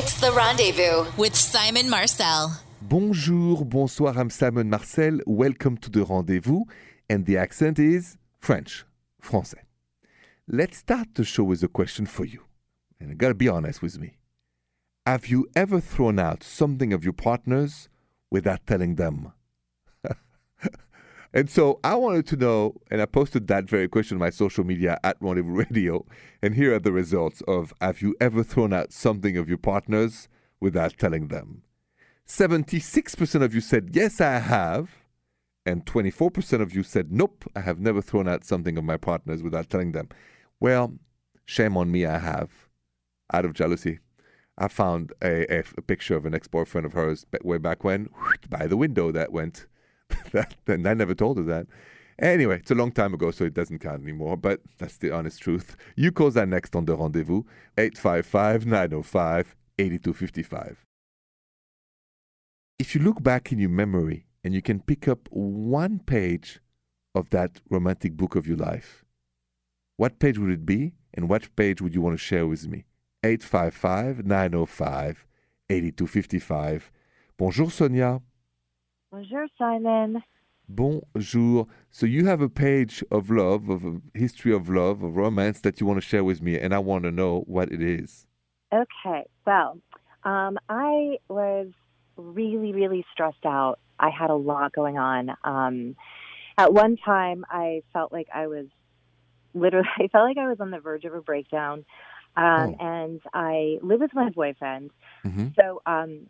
It's The Rendezvous with Simon Marcel. Bonjour, bonsoir, I'm Simon Marcel. Welcome to the rendezvous. And the accent is French, français. Let's start the show with a question for you. And you gotta be honest with me. Have you ever thrown out something of your partner's without telling them? And so I wanted to know, and I posted that very question on my social media at Rendezvous Radio. And here are the results of Have you ever thrown out something of your partner's without telling them? 76% of you said, Yes, I have. And 24% of you said, Nope, I have never thrown out something of my partner's without telling them. Well, shame on me, I have, out of jealousy. I found a, a, a picture of an ex boyfriend of hers way back when, by the window that went. that, and I never told her that. Anyway, it's a long time ago, so it doesn't count anymore, but that's the honest truth. You call that next on the rendezvous 855 905 8255. If you look back in your memory and you can pick up one page of that romantic book of your life, what page would it be and what page would you want to share with me? 855 905 8255. Bonjour, Sonia. Bonjour, Simon. Bonjour. So you have a page of love, of a history of love, of romance that you want to share with me, and I want to know what it is. Okay. Well, um, I was really, really stressed out. I had a lot going on. Um, at one time, I felt like I was literally, I felt like I was on the verge of a breakdown. Um, Oh. And I live with my boyfriend. hmm So um,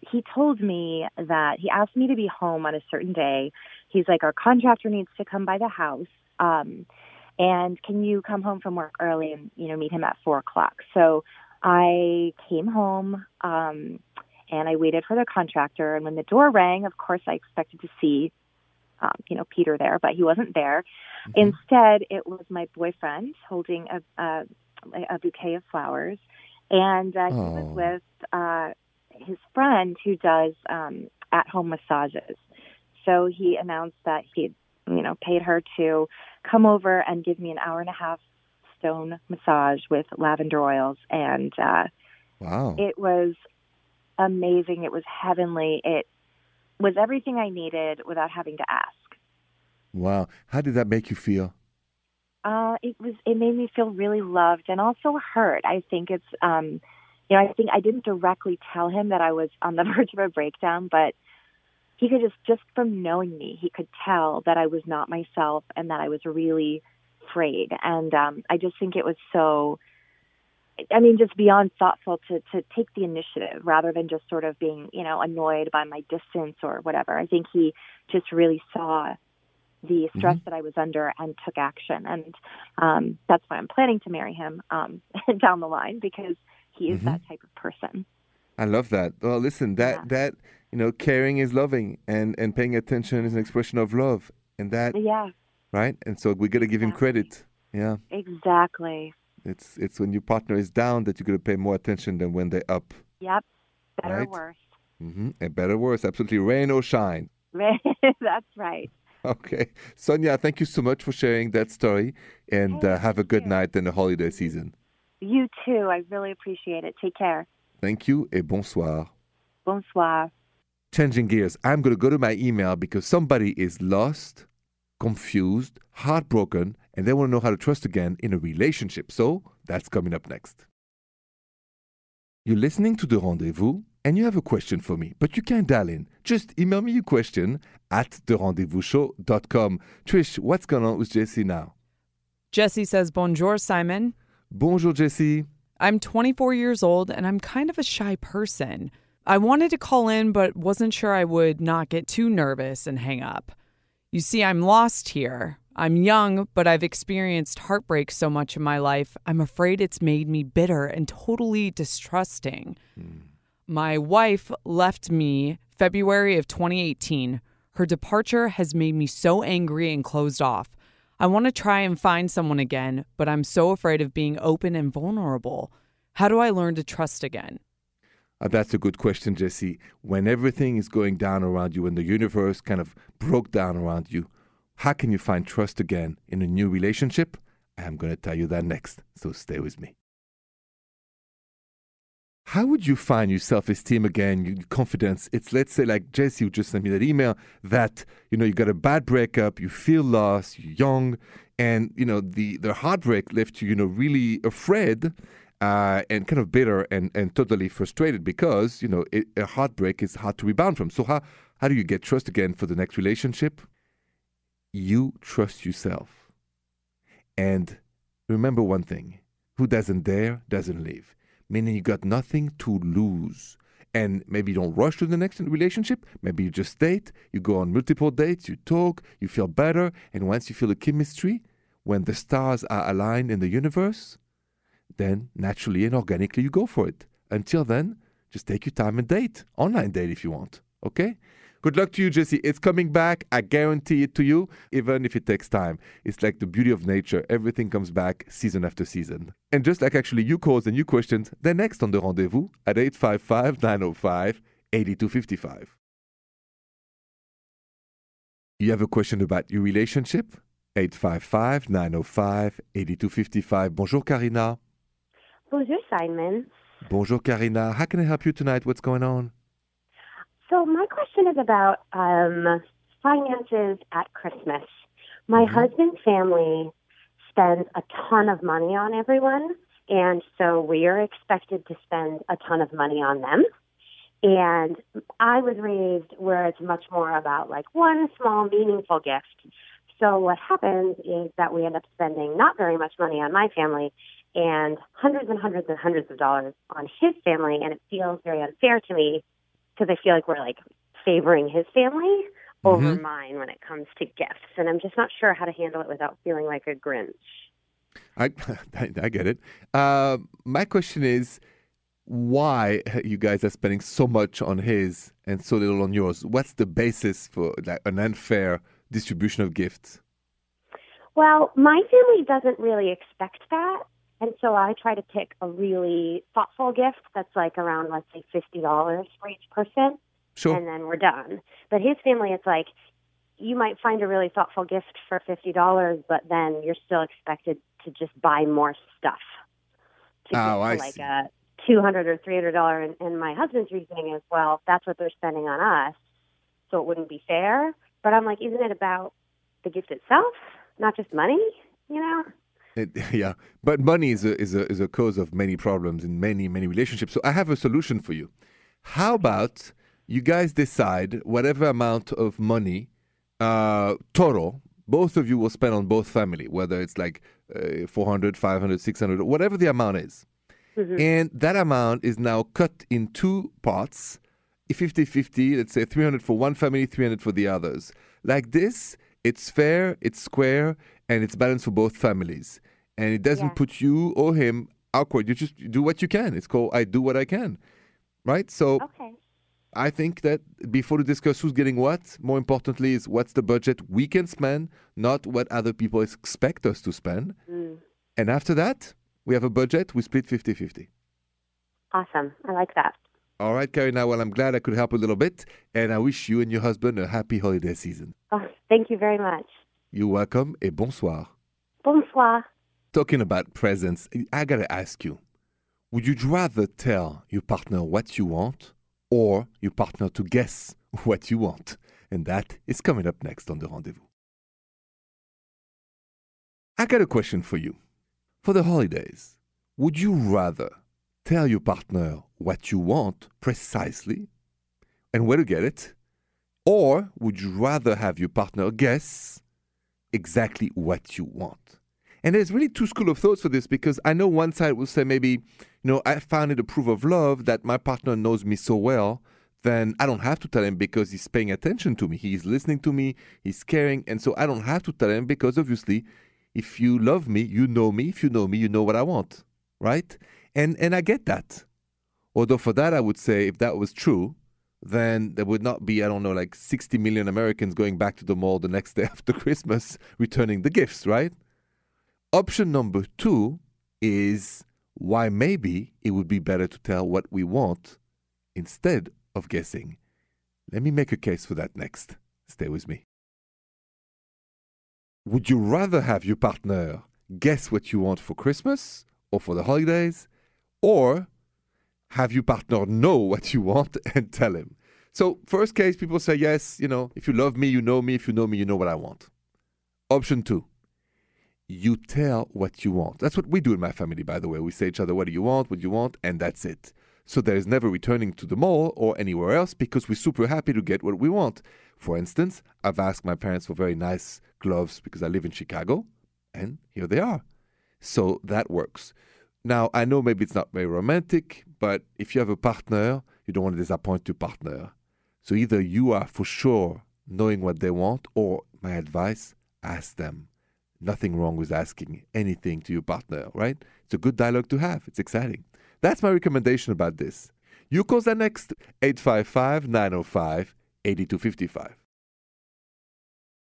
he told me that he asked me to be home on a certain day. He's like, our contractor needs to come by the house. Um, and can you come home from work early and, you know, meet him at four o'clock? So I came home, um, and I waited for the contractor. And when the door rang, of course, I expected to see, um, you know, Peter there, but he wasn't there. Instead, it was my boyfriend holding a, a, a bouquet of flowers, and uh, he was with uh, his friend who does um, at-home massages. So he announced that he'd, you know, paid her to come over and give me an hour and a half stone massage with lavender oils, and uh, Wow. it was amazing. It was heavenly. It was everything I needed without having to ask. wow. How did that make you feel? Uh, it was. It made me feel really loved and also heard. I think it's. Um, you know, I think I didn't directly tell him that I was on the verge of a breakdown, but he could just, just from knowing me, he could tell that I was not myself and that I was really afraid. And um, I just think it was so. I mean, just beyond thoughtful to to take the initiative rather than just sort of being, you know, annoyed by my distance or whatever. I think he just really saw the stress that I was under and took action. And um, that's why I'm planning to marry him um, down the line because he is Mhm. that type of person. I love that. Well, listen, that Yeah. that you know, caring is loving, and and paying attention is an expression of love, and that Yeah, right. And so we got to give him credit. Yeah, exactly. it's it's when your partner is down that you got to pay more attention than when they're up. Yep. Better Right. or worse. hmm And better, worse, absolutely, rain or shine. that's right. Okay, Sonia, thank you so much for sharing that story, and Hey, uh, have a good you. night and a holiday season. You too. I really appreciate it. Take care. Thank you et bonsoir. Bonsoir. Changing gears, I'm going to go to my email because somebody is lost, confused, heartbroken, and they want to know how to trust again in a relationship. So that's coming up next. You're listening to The Rendezvous and you have a question for me, but you can't dial in. Just email me your question at therendezvousshow.com. Trish, what's going on with Jesse now? Jesse says, Bonjour, Simon. Bonjour, Jesse. I'm 24 years old and I'm kind of a shy person. I wanted to call in, but wasn't sure I would not get too nervous and hang up. You see, I'm lost here. I'm young, but I've experienced heartbreak so much in my life, I'm afraid it's made me bitter and totally distrusting. Hmm. My wife left me February of 2018. Her departure has made me so angry and closed off. I want to try and find someone again, but I'm so afraid of being open and vulnerable. How do I learn to trust again? Uh, that's a good question, Jesse. When everything is going down around you, when the universe kind of broke down around you, how can you find trust again in a new relationship? I'm going to tell you that next, so stay with me. How would you find your self-esteem again, your confidence? It's let's say like Jesse who just sent me that email that you know you got a bad breakup, you feel lost, you're young, and you know the the heartbreak left you you know really afraid. Uh, and kind of bitter and, and totally frustrated because you know it, a heartbreak is hard to rebound from. So how how do you get trust again for the next relationship? You trust yourself, and remember one thing: who doesn't dare doesn't live meaning you got nothing to lose. And maybe you don't rush to the next relationship. Maybe you just date, you go on multiple dates, you talk, you feel better. And once you feel the chemistry, when the stars are aligned in the universe, then naturally and organically you go for it. Until then, just take your time and date. Online date if you want. Okay? Good luck to you, Jesse. It's coming back. I guarantee it to you, even if it takes time. It's like the beauty of nature. Everything comes back season after season. And just like actually you calls and you questions, they're next on the rendezvous at 855 905 8255. You have a question about your relationship? 855 905 8255. Bonjour, Karina. Bonjour, Simon. Bonjour, Karina. How can I help you tonight? What's going on? So my question is about um, finances at Christmas. My mm-hmm. husband's family spends a ton of money on everyone, and so we are expected to spend a ton of money on them. And I was raised where it's much more about like one small meaningful gift. So what happens is that we end up spending not very much money on my family and hundreds and hundreds and hundreds of dollars on his family, and it feels very unfair to me because I feel like we're like favoring his family over mm-hmm. mine when it comes to gifts, and I'm just not sure how to handle it without feeling like a Grinch. I I get it. Uh, my question is, why you guys are spending so much on his and so little on yours? What's the basis for like, an unfair distribution of gifts? Well, my family doesn't really expect that. And so I try to pick a really thoughtful gift that's like around, let's say, $50 for each person. Sure. And then we're done. But his family, it's like you might find a really thoughtful gift for $50, but then you're still expected to just buy more stuff. To oh, I like see. a 200 or $300. And, and my husband's reasoning is, well, that's what they're spending on us. So it wouldn't be fair. But I'm like, isn't it about the gift itself, not just money? You know? It, yeah, but money is a, is, a, is a cause of many problems in many, many relationships. So I have a solution for you. How about you guys decide whatever amount of money uh, total both of you will spend on both family, whether it's like uh, 400, 500, 600, whatever the amount is. Mm-hmm. And that amount is now cut in two parts 50 50, let's say 300 for one family, 300 for the others. Like this, it's fair, it's square, and it's balanced for both families. And it doesn't yeah. put you or him awkward. You just do what you can. It's called I do what I can. Right? So okay. I think that before to discuss who's getting what, more importantly is what's the budget we can spend, not what other people expect us to spend. Mm. And after that, we have a budget, we split 50 50. Awesome. I like that. All right, Karina. Well, I'm glad I could help a little bit. And I wish you and your husband a happy holiday season. Oh, thank you very much. You're welcome et bonsoir. Bonsoir. Talking about presents, I gotta ask you would you rather tell your partner what you want or your partner to guess what you want? And that is coming up next on the rendezvous. I got a question for you. For the holidays, would you rather tell your partner what you want precisely and where to get it? Or would you rather have your partner guess exactly what you want. And there's really two school of thoughts for this because I know one side will say maybe, you know, I found it a proof of love that my partner knows me so well, then I don't have to tell him because he's paying attention to me. He's listening to me, he's caring, and so I don't have to tell him because obviously if you love me, you know me. If you know me, you know what I want. Right? And and I get that. Although for that I would say if that was true, then there would not be, I don't know, like 60 million Americans going back to the mall the next day after Christmas returning the gifts, right? Option number two is why maybe it would be better to tell what we want instead of guessing. Let me make a case for that next. Stay with me. Would you rather have your partner guess what you want for Christmas or for the holidays, or have your partner know what you want and tell him. So, first case, people say, yes, you know, if you love me, you know me. If you know me, you know what I want. Option two, you tell what you want. That's what we do in my family, by the way. We say each other, what do you want, what do you want, and that's it. So there is never returning to the mall or anywhere else because we're super happy to get what we want. For instance, I've asked my parents for very nice gloves because I live in Chicago, and here they are. So that works. Now, I know maybe it's not very romantic, but if you have a partner, you don't want to disappoint your partner. So either you are for sure knowing what they want, or my advice, ask them. Nothing wrong with asking anything to your partner, right? It's a good dialogue to have. It's exciting. That's my recommendation about this. You call the next 855 905 8255.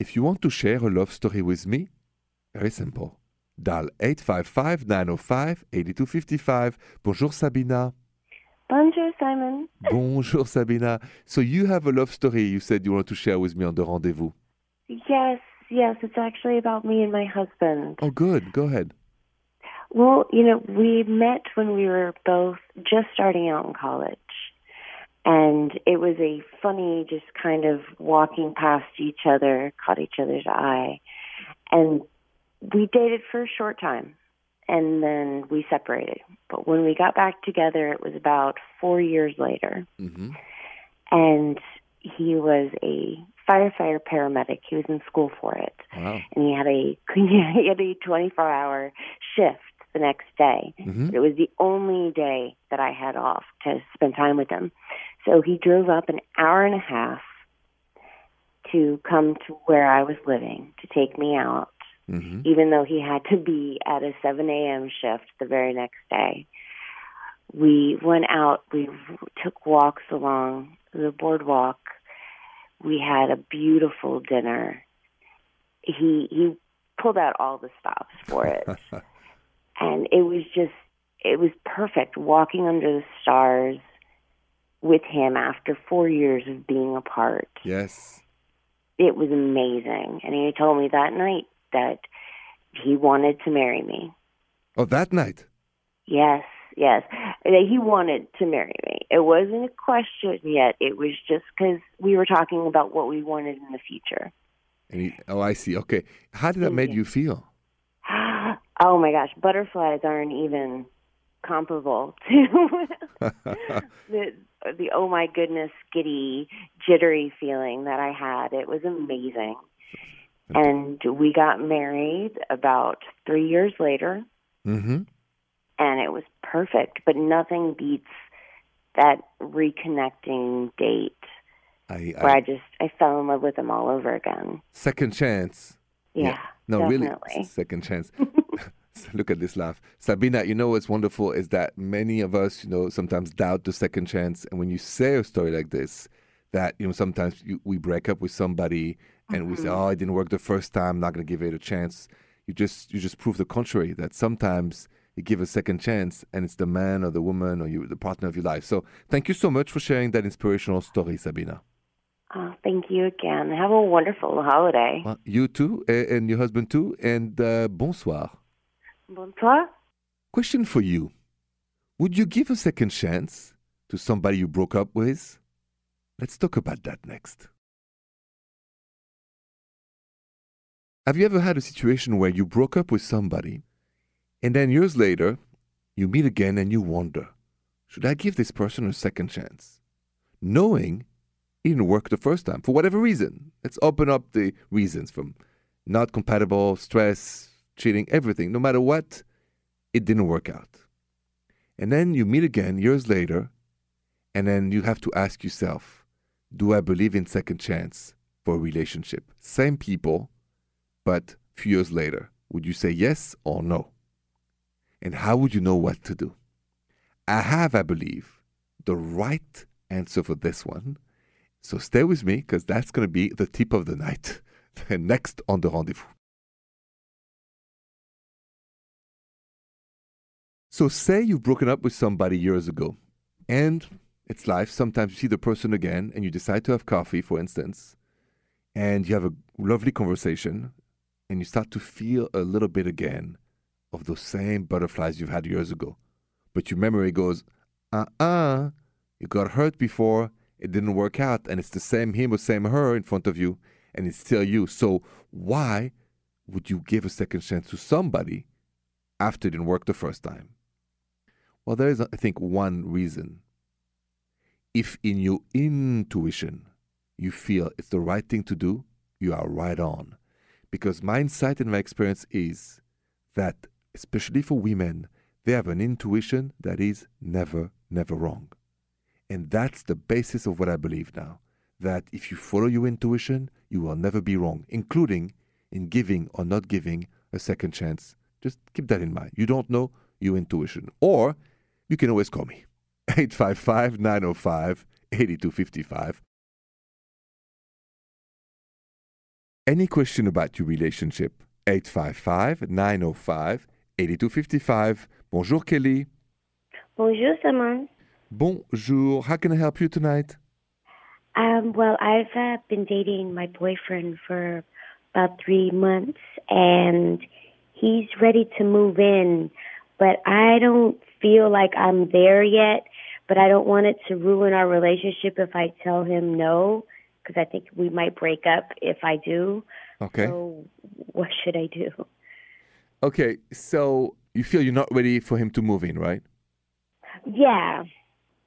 If you want to share a love story with me, very simple. Dial 855 905 8255. Bonjour, Sabina. Bonjour, Simon. Bonjour, Sabina. So you have a love story you said you want to share with me on the rendezvous. Yes, yes, it's actually about me and my husband. Oh, good. Go ahead. Well, you know, we met when we were both just starting out in college. And it was a funny, just kind of walking past each other, caught each other's eye. And we dated for a short time and then we separated. But when we got back together, it was about four years later. Mm-hmm. And he was a firefighter paramedic. He was in school for it. Wow. And he had a he had a 24 hour shift the next day. Mhm. It was the only day that I had off to spend time with him. So he drove up an hour and a half to come to where I was living to take me out Mm-hmm. even though he had to be at a 7 a.m. shift the very next day. We went out, we took walks along the boardwalk. We had a beautiful dinner. He he pulled out all the stops for it. and it was just it was perfect walking under the stars with him after 4 years of being apart Yes. it was amazing. And he told me that night that he wanted to marry me. Oh, that night. Yes, yes. That he wanted to marry me. It wasn't a question yet. It was just because we were talking about what we wanted in the future. And he, oh, I see. Okay. How did that Thank make you. you feel? oh my gosh, butterflies aren't even comparable to the the oh my goodness giddy jittery feeling that I had. It was amazing. And we got married about 3 years later. mm-hmm. And it was perfect. But nothing beats that reconnecting date I, where I, I just I fell in love with him all over again. second chance. Yeah, No, definitely. really, second chance. Look at this laugh. Sabina, you know what's wonderful is that many of us, you know, sometimes doubt the second chance. And when you say a story like this, that, you know, sometimes you, we break up with somebody and we say, Mm-hmm. oh, it didn't work the first time, not going to give it a chance. You just, you just prove the contrary, that sometimes you give a second chance and it's the man or the woman or you, the partner of your life. So thank you so much for sharing that inspirational story, Sabina. Oh, thank you again. Have a wonderful holiday. Well, you too, and your husband too, and uh, bonsoir. Bonsoir. Question for you Would you give a second chance to somebody you broke up with? Let's talk about that next. Have you ever had a situation where you broke up with somebody and then years later you meet again and you wonder, should I give this person a second chance? Knowing it didn't work the first time for whatever reason. Let's open up the reasons from not compatible, stress, cheating, everything. No matter what, it didn't work out. And then you meet again years later, and then you have to ask yourself, do I believe in second chance for a relationship? Same people, but few years later. Would you say yes or no? And how would you know what to do? I have, I believe, the right answer for this one. So stay with me because that's going to be the tip of the night next on the rendezvous. So, say you've broken up with somebody years ago, and it's life. Sometimes you see the person again and you decide to have coffee, for instance, and you have a lovely conversation, and you start to feel a little bit again of those same butterflies you've had years ago. But your memory goes, uh uh, you got hurt before, it didn't work out, and it's the same him or same her in front of you, and it's still you. So why would you give a second chance to somebody after it didn't work the first time? Well, there is, I think, one reason. If in your intuition you feel it's the right thing to do, you are right on. Because my insight and my experience is that, especially for women, they have an intuition that is never, never wrong. And that's the basis of what I believe now. That if you follow your intuition, you will never be wrong, including in giving or not giving a second chance. Just keep that in mind. You don't know your intuition. Or you can always call me 855 905 8255. Any question about your relationship? 855 905 8255. Bonjour, Kelly. Bonjour, Simon. Bonjour. How can I help you tonight? Um, well, I've uh, been dating my boyfriend for about three months, and he's ready to move in, but I don't feel like I'm there yet. But I don't want it to ruin our relationship if I tell him no, because I think we might break up if I do. Okay. So, what should I do? Okay, so you feel you're not ready for him to move in, right? Yeah.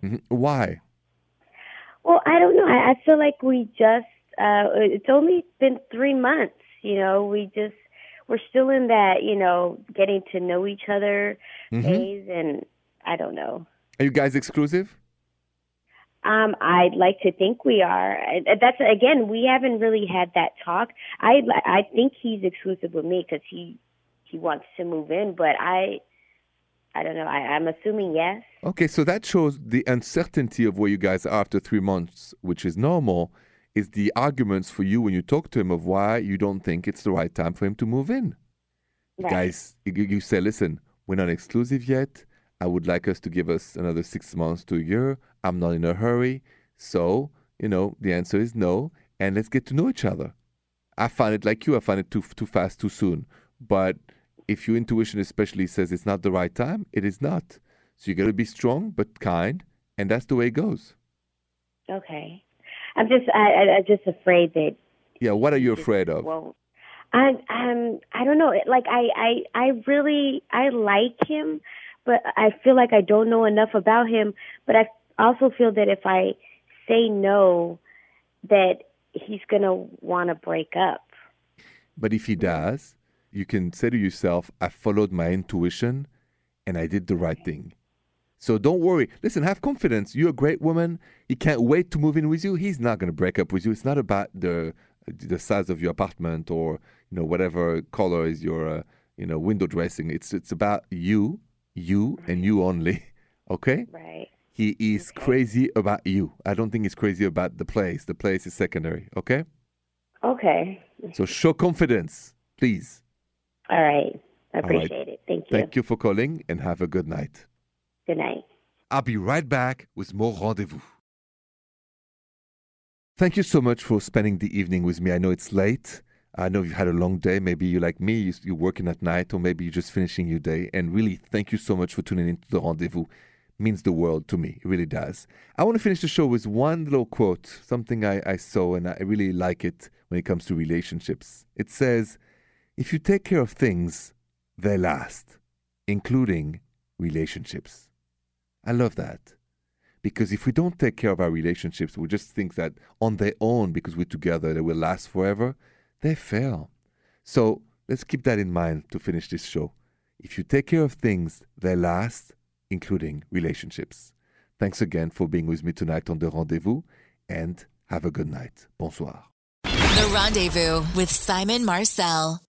hmm Why? Well, I don't know. I, I feel like we just uh it's only been 3 months, you know. We just we're still in that, you know, getting to know each other Mhm. phase and I don't know. Are you guys exclusive? Um I'd like to think we are. That's again, we haven't really had that talk. I I think he's exclusive with me cuz he he wants to move in, but I I don't know. I, I'm assuming yes. Okay, so that shows the uncertainty of where you guys are after three months, which is normal, is the arguments for you when you talk to him of why you don't think it's the right time for him to move in. Right. Guys, you, you say, listen, we're not exclusive yet. I would like us to give us another six months to a year. I'm not in a hurry. So, you know, the answer is no. And let's get to know each other. I find it like you, I find it too, too fast, too soon. But if your intuition especially says it's not the right time, it is not. So you got to be strong but kind, and that's the way it goes. Okay. I'm just I, I I'm just afraid that Yeah, what are you afraid of? Well, I um I don't know. Like I I I really I like him, but I feel like I don't know enough about him. But I also feel that if I say no, that he's gonna want to break up. But if he does, you can say to yourself, I followed my intuition and I did the right thing. So don't worry. Listen, have confidence. You're a great woman. He can't wait to move in with you. He's not going to break up with you. It's not about the the size of your apartment or you know whatever color is your uh, you know window dressing. It's it's about you, you and you only. Okay? Right. He is crazy about you. I don't think he's crazy about the place. The place is secondary. Okay? Okay. So show confidence, please. All right. I All right. appreciate it. Thank you. Thank you for calling and have a good night. Good night. I'll be right back with more rendezvous. Thank you so much for spending the evening with me. I know it's late. I know you've had a long day. Maybe you're like me, you- you're working at night, or maybe you're just finishing your day. And really, thank you so much for tuning into the rendezvous. means the world to me. It really does. I want to finish the show with one little quote, something I, I saw, and I really like it when it comes to relationships. It says, If you take care of things, they last, including relationships. I love that. Because if we don't take care of our relationships, we just think that on their own, because we're together, they will last forever, they fail. So let's keep that in mind to finish this show. If you take care of things, they last, including relationships. Thanks again for being with me tonight on The Rendezvous, and have a good night. Bonsoir. The Rendezvous with Simon Marcel.